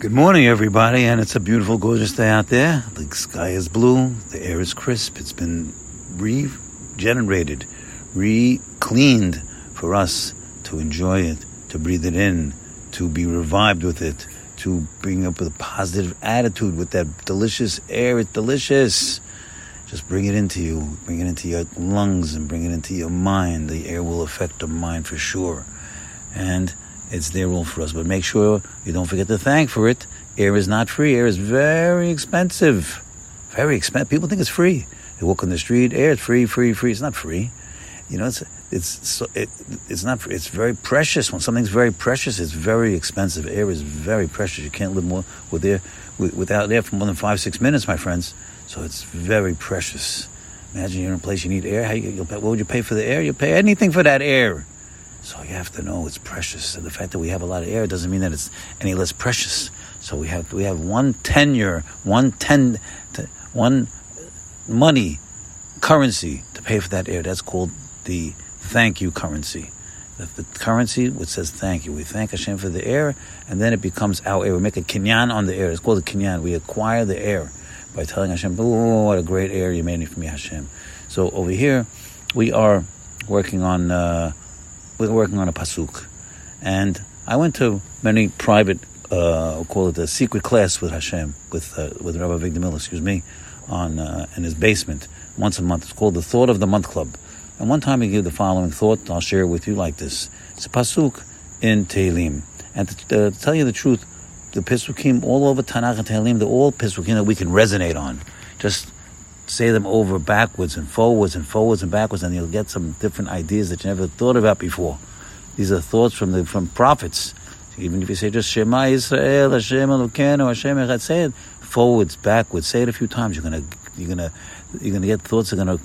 Good morning, everybody, and it's a beautiful, gorgeous day out there. The sky is blue, the air is crisp. It's been regenerated, re-cleaned for us to enjoy it, to breathe it in, to be revived with it, to bring up a positive attitude with that delicious air. It's delicious. Just bring it into you, bring it into your lungs, and bring it into your mind. The air will affect the mind for sure, and it's their rule for us. But make sure you don't forget to thank for it. Air is not free. Air is very expensive. Very expensive. People think it's free. They walk on the street. Air is free, free, free. It's not free. You know, it's it's it, it's not. It's very precious. When something's very precious, it's very expensive. Air is very precious. You can't live more with air without air for more than five, six minutes, my friends. So it's very precious. Imagine you're in a place you need air. How you, pay, what would you pay for the air? You pay anything for that air. So you have to know it's precious. And the fact that we have a lot of air doesn't mean that it's any less precious. So we have we have one tenure, one ten, one money currency to pay for that air. That's called the thank you currency. The, the currency which says thank you. We thank Hashem for the air, and then it becomes our air. We make a kinyan on the air. It's called a kinyan. We acquire the air by telling Hashem, "Oh, what a great air you made for me, Hashem." So over here, we are working on. Uh, we're working on a pasuk, and I went to many private, uh, we'll call it a secret class with Hashem, with uh, with Rabbi Victor excuse me, on uh, in his basement once a month. It's called the Thought of the Month Club, and one time he gave the following thought. I'll share it with you like this: It's a pasuk in Tehillim, and to, uh, to tell you the truth, the pasukim all over Tanakh and Tehillim, they're all pasukim that we can resonate on. Just say them over backwards and forwards and forwards and backwards, and you'll get some different ideas that you never thought about before. These are thoughts from the from prophets. Even if you say just Shema Israel, Hashem Elokeinu, Hashem Echad, say it forwards, backwards. Say it a few times. You're gonna you're gonna you're gonna get thoughts that are gonna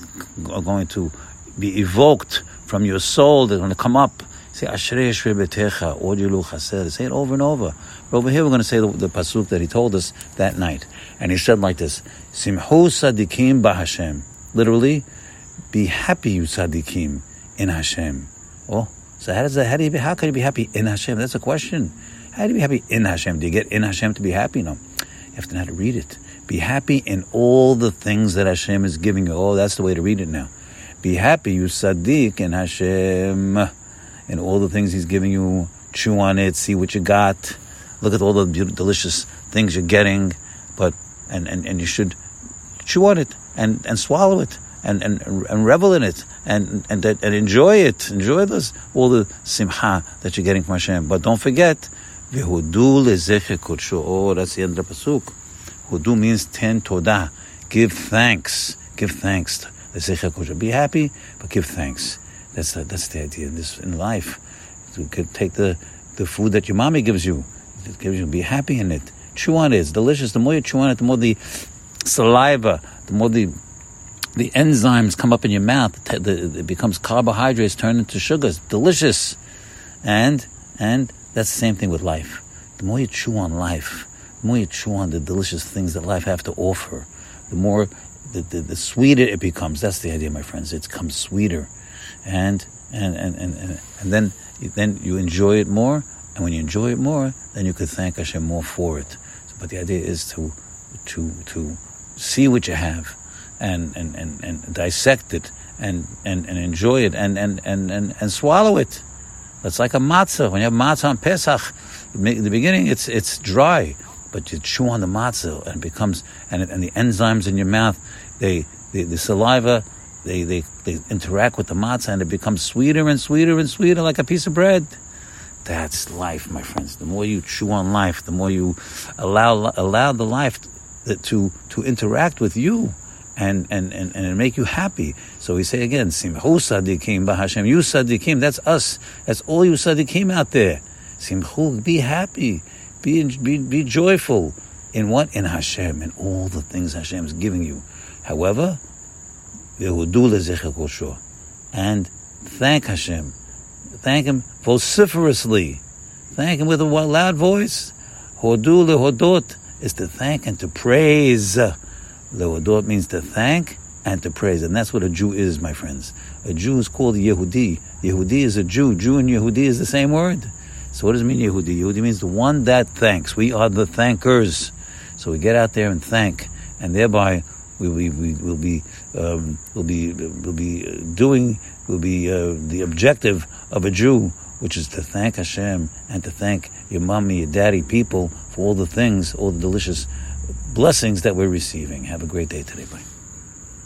are going to be evoked from your soul. They're gonna come up. Say Ashrei Ashrei Betecha, Odilu Chased. Say it over and over. But over here we're going to say the, the pasuk that he told us that night, and he said like this: Simhu Sadikim Bahashem. Literally, be happy, you Sadikim, in Hashem. Oh, so how does that? How do you be? How can you be happy in Hashem? That's a question. How do you be happy in Hashem? Do you get in Hashem to be happy? No, you have to know how to read it. Be happy in all the things that Hashem is giving you. Oh, that's the way to read it now. Be happy, you Sadiq, in Hashem and all the things He's giving you. Chew on it, see what you got. Look at all the delicious things you're getting, but and, and, and you should chew on it and, and swallow it and, and, and revel in it and, and, and enjoy it. Enjoy this, all the simcha that you're getting from Hashem. But don't forget, lezeche Oh, that's the end of the pasuk. Hudu means ten todah. Give thanks. Give thanks. Be happy, but give thanks. That's the, that's the idea in this in life. To take the, the food that your mommy gives you. It gives you. Be happy in it. Chew on it. It's delicious. The more you chew on it, the more the saliva, the more the the enzymes come up in your mouth. It becomes carbohydrates turned into sugars. Delicious, and and that's the same thing with life. The more you chew on life, the more you chew on the delicious things that life have to offer, the more the, the, the sweeter it becomes. That's the idea, my friends. It becomes sweeter and and and and, and then then you enjoy it more. And when you enjoy it more, then you could thank Hashem more for it. But the idea is to to to see what you have and and, and, and dissect it and, and, and enjoy it and, and, and, and, and swallow it. It's like a matzah. When you have matzah on Pesach, in the beginning it's it's dry, but you chew on the matzah and it becomes and and the enzymes in your mouth, they the, the saliva they, they, they interact with the matzah and it becomes sweeter and sweeter and sweeter like a piece of bread. That's life, my friends. The more you chew on life, the more you allow allow the life to to interact with you and and and, and make you happy. So we say again, Simchu sadikim b'Hashem. You sadikim, that's us. That's all you sadikim out there. Simchu, be happy, be be be joyful in what in Hashem in all the things Hashem is giving you. However, and thank Hashem. Thank Him vociferously. Thank Him with a loud voice. Hodu lehodot is to thank and to praise. Lehodot means to thank and to praise. And that's what a Jew is, my friends. A Jew is called Yehudi. Yehudi is a Jew. Jew and Yehudi is the same word. So what does it mean Yehudi? Yehudi means the one that thanks. We are the thankers. So we get out there and thank, and thereby we will be, we will be, um, will be, will be doing, will be uh, the objective of a Jew, which is to thank Hashem and to thank your mommy, your daddy, people for all the things, all the delicious blessings that we're receiving. Have a great day today. Bye.